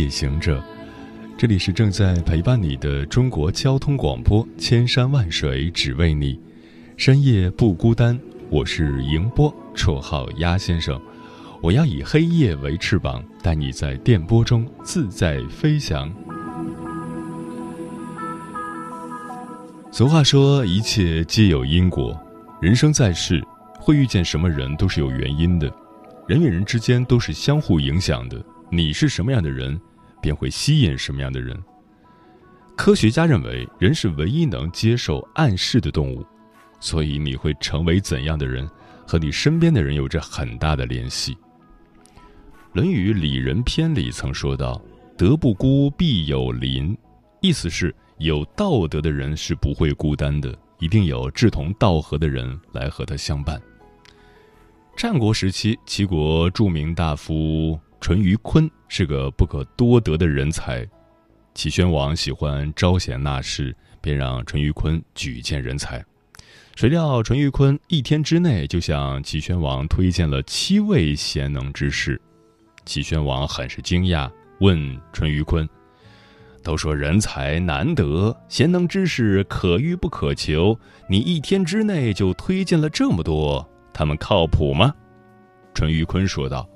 夜行者，这里是正在陪伴你的中国交通广播，千山万水只为你，深夜不孤单。我是迎波，绰号鸭先生。我要以黑夜为翅膀，带你在电波中自在飞翔。俗话说，一切皆有因果，人生在世，会遇见什么人都是有原因的。人与人之间都是相互影响的，你是什么样的人，便会吸引什么样的人。科学家认为，人是唯一能接受暗示的动物，所以你会成为怎样的人，和你身边的人有着很大的联系。《论语里仁篇》里曾说到：“德不孤，必有邻。”意思是有道德的人是不会孤单的，一定有志同道合的人来和他相伴。战国时期，齐国著名大夫淳于髡是个不可多得的人才。齐宣王喜欢招贤纳士，便让淳于髡举荐人才。谁料淳于髡一天之内就向齐宣王推荐了七位贤能之士。齐宣王很是惊讶，问淳于髡：“都说人才难得，贤能之士可遇不可求，你一天之内就推荐了这么多？”他们靠谱吗？淳于髡说道：“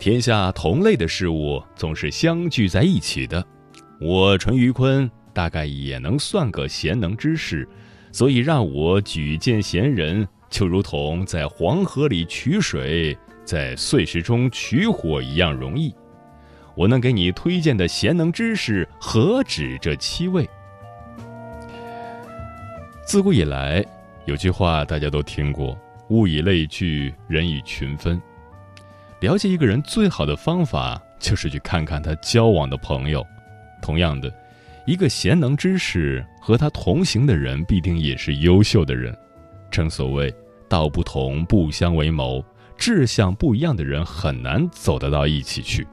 天下同类的事物总是相聚在一起的，我淳于髡大概也能算个贤能之士，所以让我举荐贤人，就如同在黄河里取水，在碎石中取火一样容易。我能给你推荐的贤能之士何止这七位？自古以来，有句话大家都听过。”物以类聚，人以群分。了解一个人最好的方法，就是去看看他交往的朋友。同样的，一个贤能之士和他同行的人，必定也是优秀的人。正所谓“道不同不相为谋”，志向不一样的人很难走得到一起去。《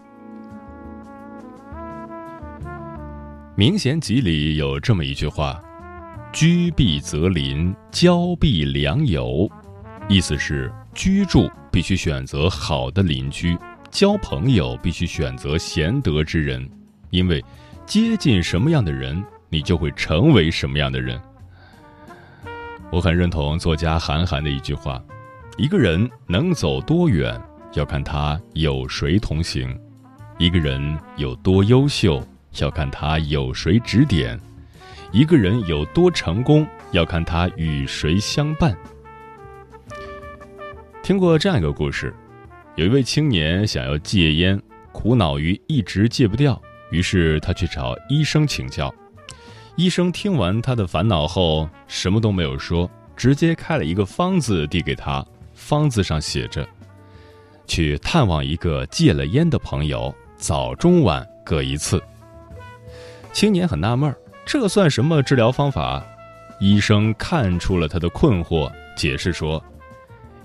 明贤集》里有这么一句话：“居必择邻，交必良友。”意思是，居住必须选择好的邻居，交朋友必须选择贤德之人，因为接近什么样的人，你就会成为什么样的人。我很认同作家韩寒的一句话：一个人能走多远，要看他有谁同行；一个人有多优秀，要看他有谁指点；一个人有多成功，要看他与谁相伴。听过这样一个故事，有一位青年想要戒烟，苦恼于一直戒不掉，于是他去找医生请教。医生听完他的烦恼后，什么都没有说，直接开了一个方子递给他。方子上写着：“去探望一个戒了烟的朋友，早中晚各一次。”青年很纳闷，这算什么治疗方法？医生看出了他的困惑，解释说。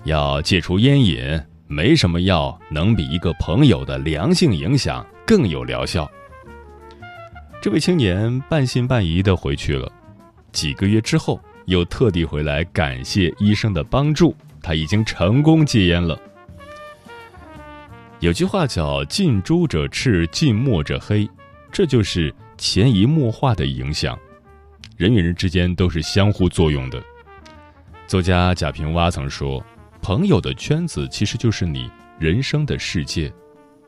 要戒除烟瘾，没什么药能比一个朋友的良性影响更有疗效。这位青年半信半疑的回去了，几个月之后又特地回来感谢医生的帮助，他已经成功戒烟了。有句话叫“近朱者赤，近墨者黑”，这就是潜移默化的影响。人与人之间都是相互作用的。作家贾平凹曾说。朋友的圈子其实就是你人生的世界，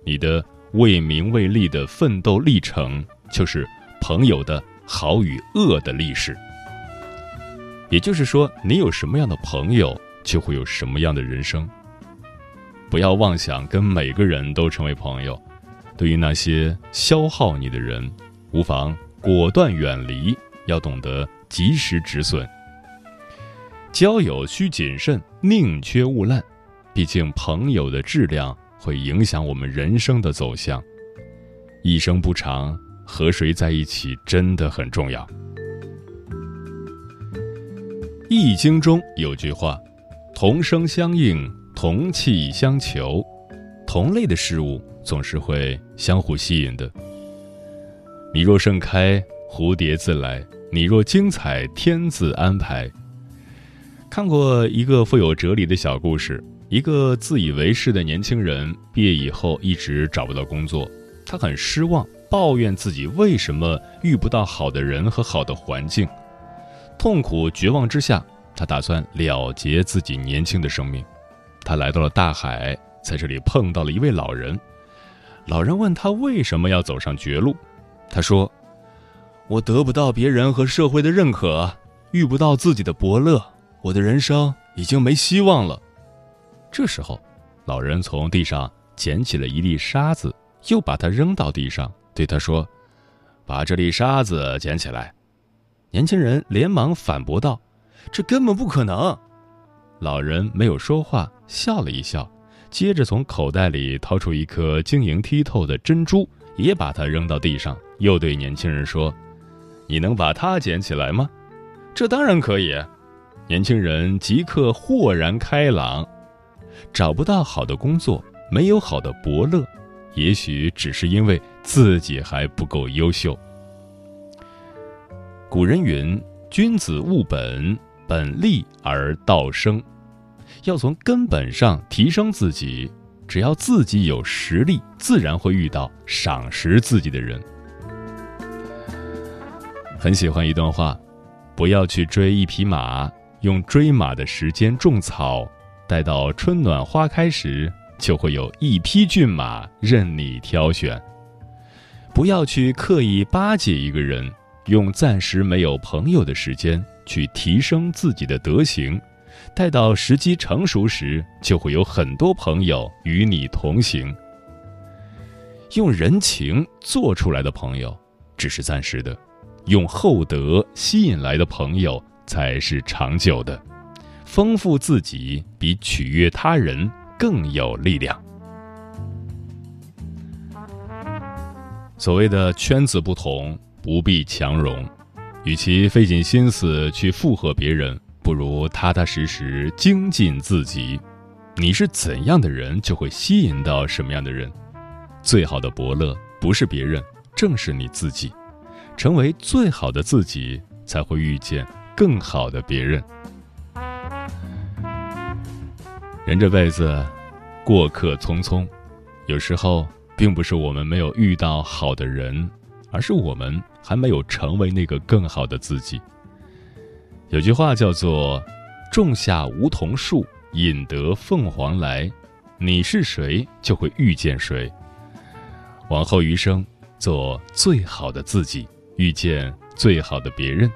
你的为名为利的奋斗历程，就是朋友的好与恶的历史。也就是说，你有什么样的朋友，就会有什么样的人生。不要妄想跟每个人都成为朋友，对于那些消耗你的人，无妨果断远离，要懂得及时止损。交友需谨慎，宁缺毋滥。毕竟朋友的质量会影响我们人生的走向。一生不长，和谁在一起真的很重要。《易经》中有句话：“同声相应，同气相求。”同类的事物总是会相互吸引的。你若盛开，蝴蝶自来；你若精彩，天自安排。看过一个富有哲理的小故事：一个自以为是的年轻人，毕业以后一直找不到工作。他很失望，抱怨自己为什么遇不到好的人和好的环境。痛苦绝望之下，他打算了结自己年轻的生命。他来到了大海，在这里碰到了一位老人。老人问他为什么要走上绝路，他说：“我得不到别人和社会的认可，遇不到自己的伯乐，我的人生已经没希望了。”这时候，老人从地上捡起了一粒沙子。又把它扔到地上，对他说：“把这粒沙子捡起来。”年轻人连忙反驳道：“这根本不可能。”老人没有说话，笑了一笑，接着从口袋里掏出一颗晶莹剔透的珍珠，也把它扔到地上，又对年轻人说：“你能把它捡起来吗？”“这当然可以。”年轻人即刻豁然开朗。找不到好的工作，没有好的伯乐。也许只是因为自己还不够优秀。古人云：“君子务本，本立而道生。”要从根本上提升自己，只要自己有实力，自然会遇到赏识自己的人。很喜欢一段话：“不要去追一匹马，用追马的时间种草，待到春暖花开时。”就会有一匹骏马任你挑选。不要去刻意巴结一个人，用暂时没有朋友的时间去提升自己的德行。待到时机成熟时，就会有很多朋友与你同行。用人情做出来的朋友只是暂时的，用厚德吸引来的朋友才是长久的。丰富自己比取悦他人。更有力量。所谓的圈子不同，不必强融。与其费尽心思去附和别人，不如踏踏实实精进自己。你是怎样的人，就会吸引到什么样的人。最好的伯乐不是别人，正是你自己。成为最好的自己，才会遇见更好的别人。人这辈子，过客匆匆，有时候并不是我们没有遇到好的人，而是我们还没有成为那个更好的自己。有句话叫做“种下梧桐树，引得凤凰来”，你是谁，就会遇见谁。往后余生，做最好的自己，遇见最好的别人，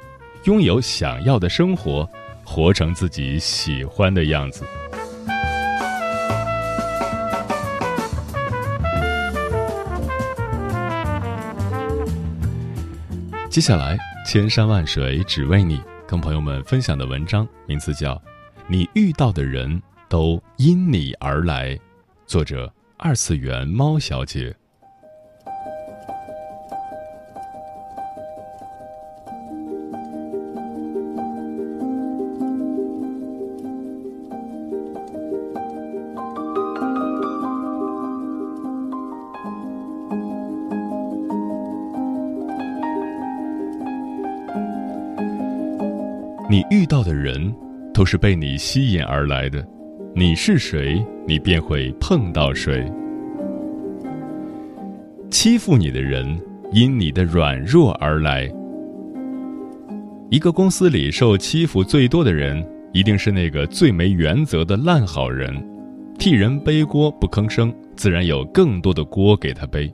拥有想要的生活，活成自己喜欢的样子。接下来，千山万水只为你，跟朋友们分享的文章名字叫《你遇到的人都因你而来》，作者二次元猫小姐。是被你吸引而来的。你是谁，你便会碰到谁。欺负你的人，因你的软弱而来。一个公司里受欺负最多的人，一定是那个最没原则的烂好人。替人背锅不吭声，自然有更多的锅给他背。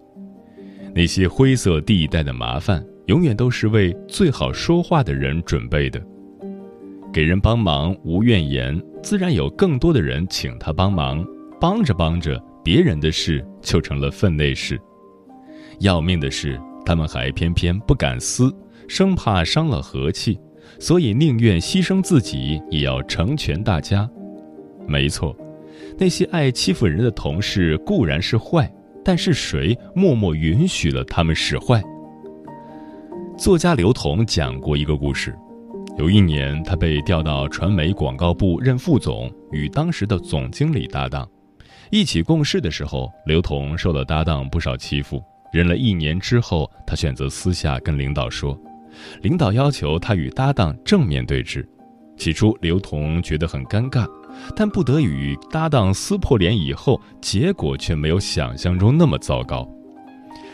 那些灰色地带的麻烦，永远都是为最好说话的人准备的。给人帮忙无怨言，自然有更多的人请他帮忙。帮着帮着，别人的事就成了分内事。要命的是，他们还偏偏不敢撕，生怕伤了和气，所以宁愿牺牲自己，也要成全大家。没错，那些爱欺负人的同事固然是坏，但是谁默默允许了他们使坏？作家刘同讲过一个故事：有一年，他被调到传媒广告部任副总，与当时的总经理搭档，一起共事的时候，刘同受了搭档不少欺负。忍了一年之后，他选择私下跟领导说，领导要求他与搭档正面对峙。起初，刘同觉得很尴尬。但不得与搭档撕破脸以后，结果却没有想象中那么糟糕。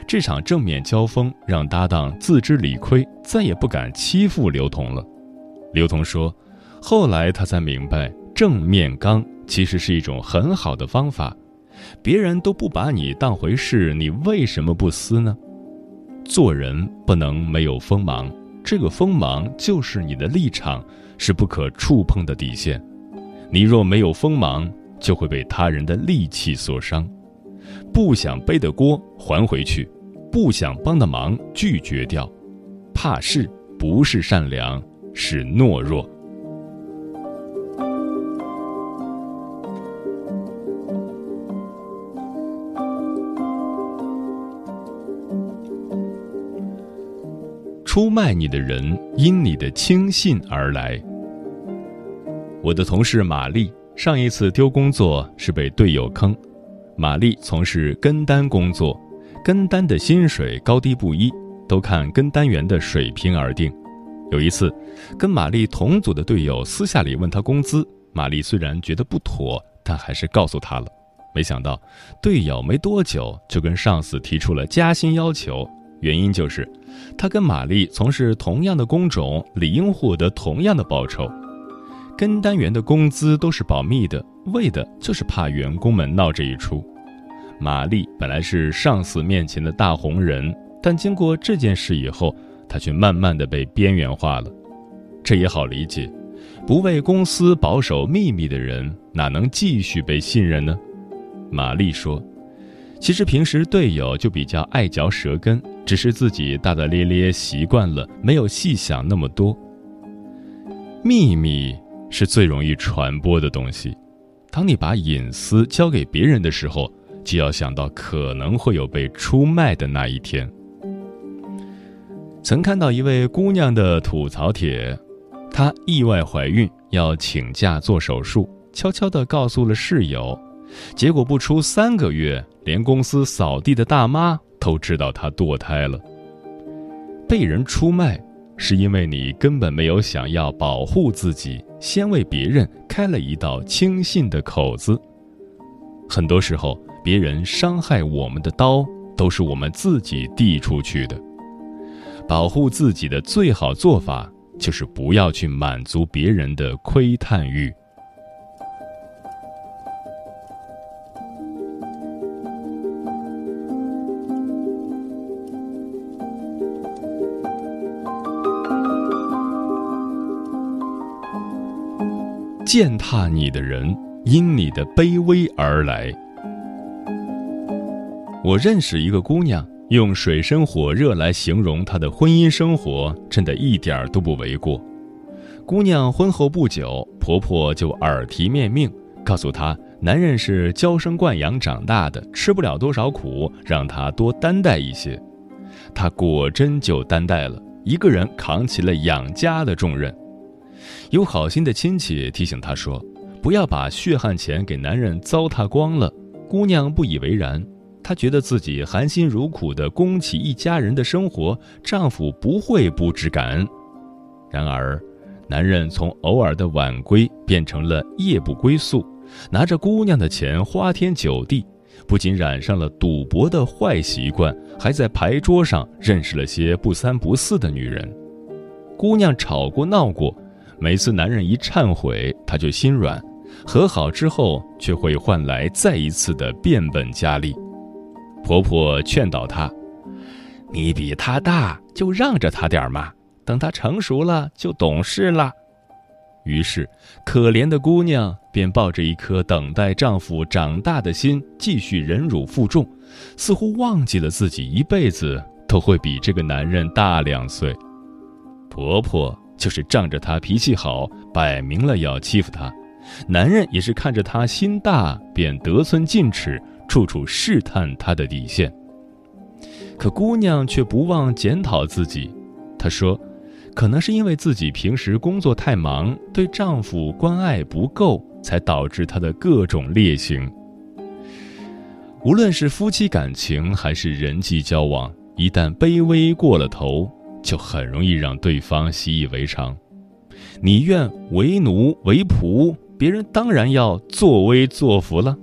这场正面交锋让搭档自知理亏，再也不敢欺负刘同了。刘同说：“后来他才明白，正面刚其实是一种很好的方法。别人都不把你当回事，你为什么不撕呢？做人不能没有锋芒，这个锋芒就是你的立场，是不可触碰的底线。”你若没有锋芒，就会被他人的戾气所伤。不想背的锅还回去，不想帮的忙拒绝掉。怕事不是善良，是懦弱。出卖你的人，因你的轻信而来。我的同事玛丽上一次丢工作是被队友坑。玛丽从事跟单工作，跟单的薪水高低不一，都看跟单员的水平而定。有一次，跟玛丽同组的队友私下里问她工资，玛丽虽然觉得不妥，但还是告诉他了。没想到，队友没多久就跟上司提出了加薪要求，原因就是他跟玛丽从事同样的工种，理应获得同样的报酬。跟单员的工资都是保密的，为的就是怕员工们闹这一出。玛丽本来是上司面前的大红人，但经过这件事以后，他却慢慢的被边缘化了。这也好理解，不为公司保守秘密的人，哪能继续被信任呢？玛丽说：“其实平时队友就比较爱嚼舌根，只是自己大大咧咧习惯了，没有细想那么多。秘密。”是最容易传播的东西。当你把隐私交给别人的时候，就要想到可能会有被出卖的那一天。曾看到一位姑娘的吐槽帖，她意外怀孕要请假做手术，悄悄地告诉了室友，结果不出三个月，连公司扫地的大妈都知道她堕胎了。被人出卖。是因为你根本没有想要保护自己，先为别人开了一道轻信的口子。很多时候，别人伤害我们的刀，都是我们自己递出去的。保护自己的最好做法，就是不要去满足别人的窥探欲。践踏你的人，因你的卑微而来。我认识一个姑娘，用水深火热来形容她的婚姻生活，真的一点儿都不为过。姑娘婚后不久，婆婆就耳提面命，告诉她男人是娇生惯养长大的，吃不了多少苦，让她多担待一些。她果真就担待了，一个人扛起了养家的重任。有好心的亲戚提醒她说：“不要把血汗钱给男人糟蹋光了。”姑娘不以为然，她觉得自己含辛茹苦的供起一家人的生活，丈夫不会不知感恩。然而，男人从偶尔的晚归变成了夜不归宿，拿着姑娘的钱花天酒地，不仅染上了赌博的坏习惯，还在牌桌上认识了些不三不四的女人。姑娘吵过闹过。每次男人一忏悔，她就心软；和好之后，却会换来再一次的变本加厉。婆婆劝导她：“你比他大，就让着他点嘛。等他成熟了，就懂事了。”于是，可怜的姑娘便抱着一颗等待丈夫长大的心，继续忍辱负重，似乎忘记了自己一辈子都会比这个男人大两岁。婆婆。就是仗着他脾气好，摆明了要欺负他，男人也是看着她心大，便得寸进尺，处处试探她的底线。可姑娘却不忘检讨自己，她说：“可能是因为自己平时工作太忙，对丈夫关爱不够，才导致她的各种劣行。”无论是夫妻感情还是人际交往，一旦卑微过了头，就很容易让对方习以为常。你愿为奴为仆，别人当然要作威作福了。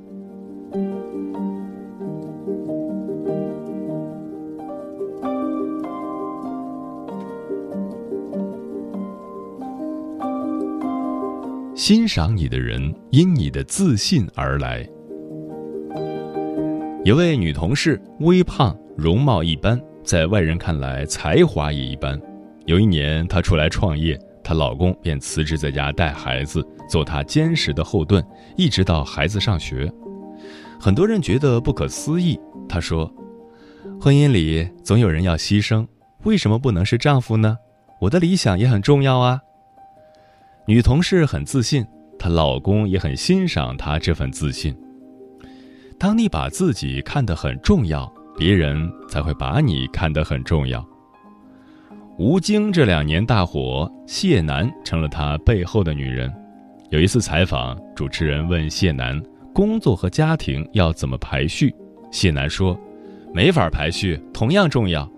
欣赏你的人，因你的自信而来。有位女同事微胖，容貌一般，在外人看来才华也一般。有一年，她出来创业，她老公便辞职在家带孩子，做她坚实的后盾，一直到孩子上学。很多人觉得不可思议。她说：“婚姻里总有人要牺牲，为什么不能是丈夫呢？我的理想也很重要啊。”女同事很自信，她老公也很欣赏她这份自信。当你把自己看得很重要，别人才会把你看得很重要。吴京这两年大火，谢楠成了他背后的女人。有一次采访，主持人问谢楠：“工作和家庭要怎么排序？”谢楠说：“没法排序，同样重要。”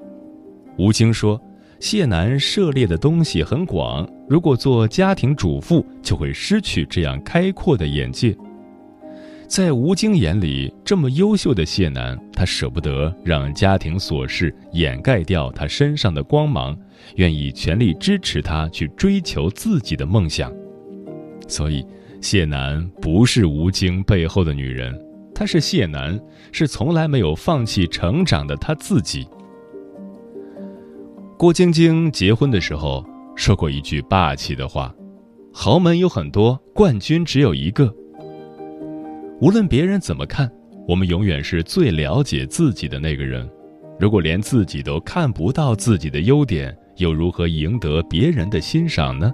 吴京说：“谢楠涉猎的东西很广，如果做家庭主妇，就会失去这样开阔的眼界。”在吴京眼里，这么优秀的谢楠，他舍不得让家庭琐事掩盖掉他身上的光芒，愿意全力支持他去追求自己的梦想。所以，谢楠不是吴京背后的女人，她是谢楠，是从来没有放弃成长的她自己。郭晶晶结婚的时候说过一句霸气的话：“豪门有很多，冠军只有一个。”无论别人怎么看，我们永远是最了解自己的那个人。如果连自己都看不到自己的优点，又如何赢得别人的欣赏呢？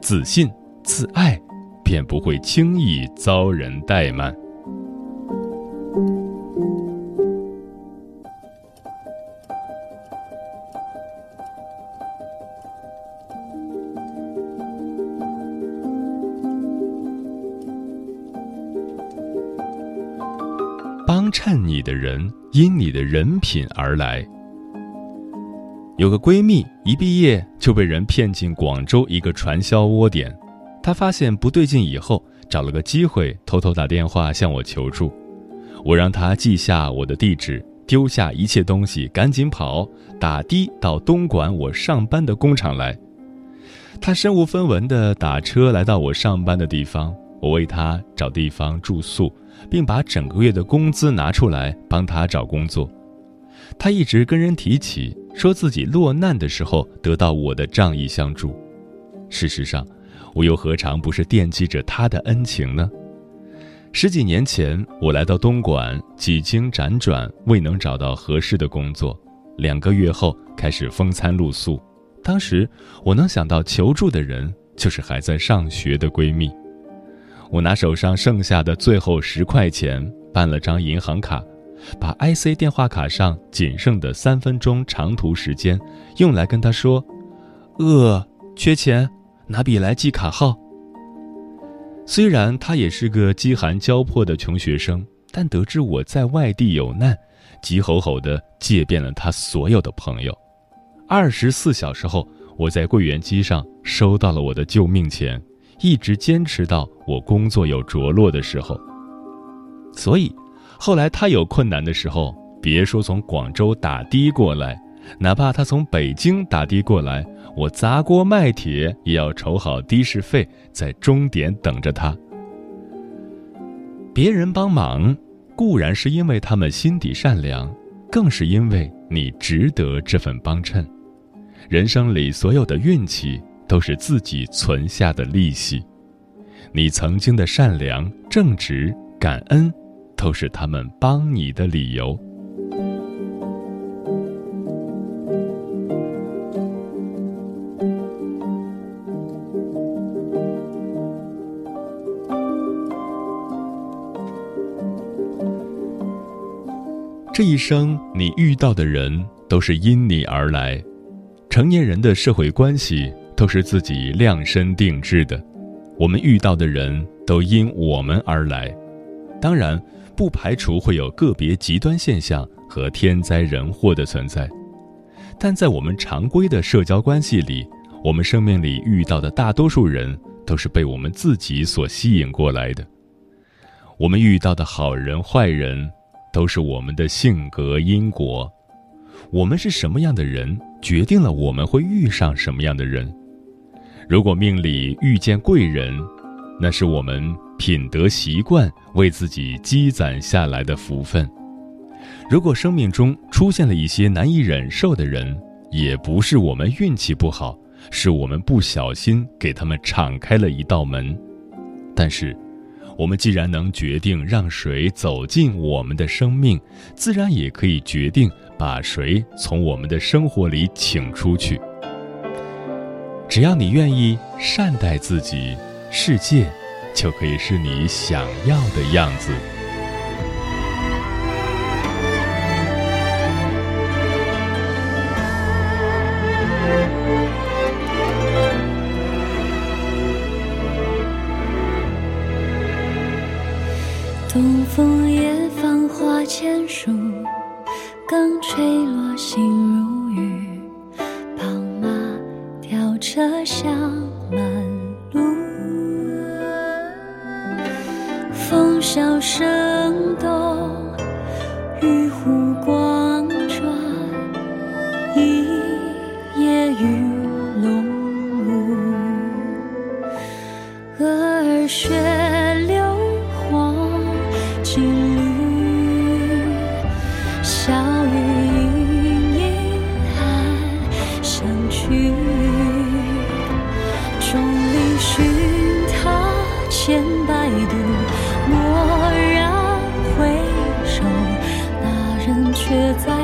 自信、自爱，便不会轻易遭人怠慢。因你的人品而来。有个闺蜜一毕业就被人骗进广州一个传销窝点，她发现不对劲以后，找了个机会偷偷打电话向我求助。我让她记下我的地址，丢下一切东西，赶紧跑，打的到东莞我上班的工厂来。她身无分文的打车来到我上班的地方，我为她找地方住宿。并把整个月的工资拿出来帮他找工作。他一直跟人提起，说自己落难的时候得到我的仗义相助。事实上，我又何尝不是惦记着他的恩情呢？十几年前，我来到东莞，几经辗转未能找到合适的工作，两个月后开始风餐露宿。当时我能想到求助的人，就是还在上学的闺蜜。我拿手上剩下的最后十块钱办了张银行卡，把 IC 电话卡上仅剩的三分钟长途时间用来跟他说：“饿，缺钱，拿笔来记卡号。”虽然他也是个饥寒交迫的穷学生，但得知我在外地有难，急吼吼地借遍了他所有的朋友。二十四小时后，我在柜员机上收到了我的救命钱。一直坚持到我工作有着落的时候，所以后来他有困难的时候，别说从广州打的过来，哪怕他从北京打的过来，我砸锅卖铁也要筹好的士费，在终点等着他。别人帮忙固然是因为他们心底善良，更是因为你值得这份帮衬。人生里所有的运气。都是自己存下的利息。你曾经的善良正直感恩都是他们帮你的理由。这一生你遇到的人都是因你而来。成年人的社会关系都是自己量身定制的，我们遇到的人都因我们而来。当然，不排除会有个别极端现象和天灾人祸的存在，但在我们常规的社交关系里，我们生命里遇到的大多数人都是被我们自己所吸引过来的。我们遇到的好人坏人，都是我们的性格因果。我们是什么样的人，决定了我们会遇上什么样的人。如果命里遇见贵人，那是我们。品德习惯为自己积攒下来的福分。如果生命中出现了一些难以忍受的人，也不是我们运气不好，是我们不小心给他们敞开了一道门。但是，我们既然能决定让谁走进我们的生命，自然也可以决定把谁从我们的生活里请出去。只要你愿意善待自己，世界。就可以是你想要的样子。东风夜放花千树，寻他千百度。蓦然回首，那人却在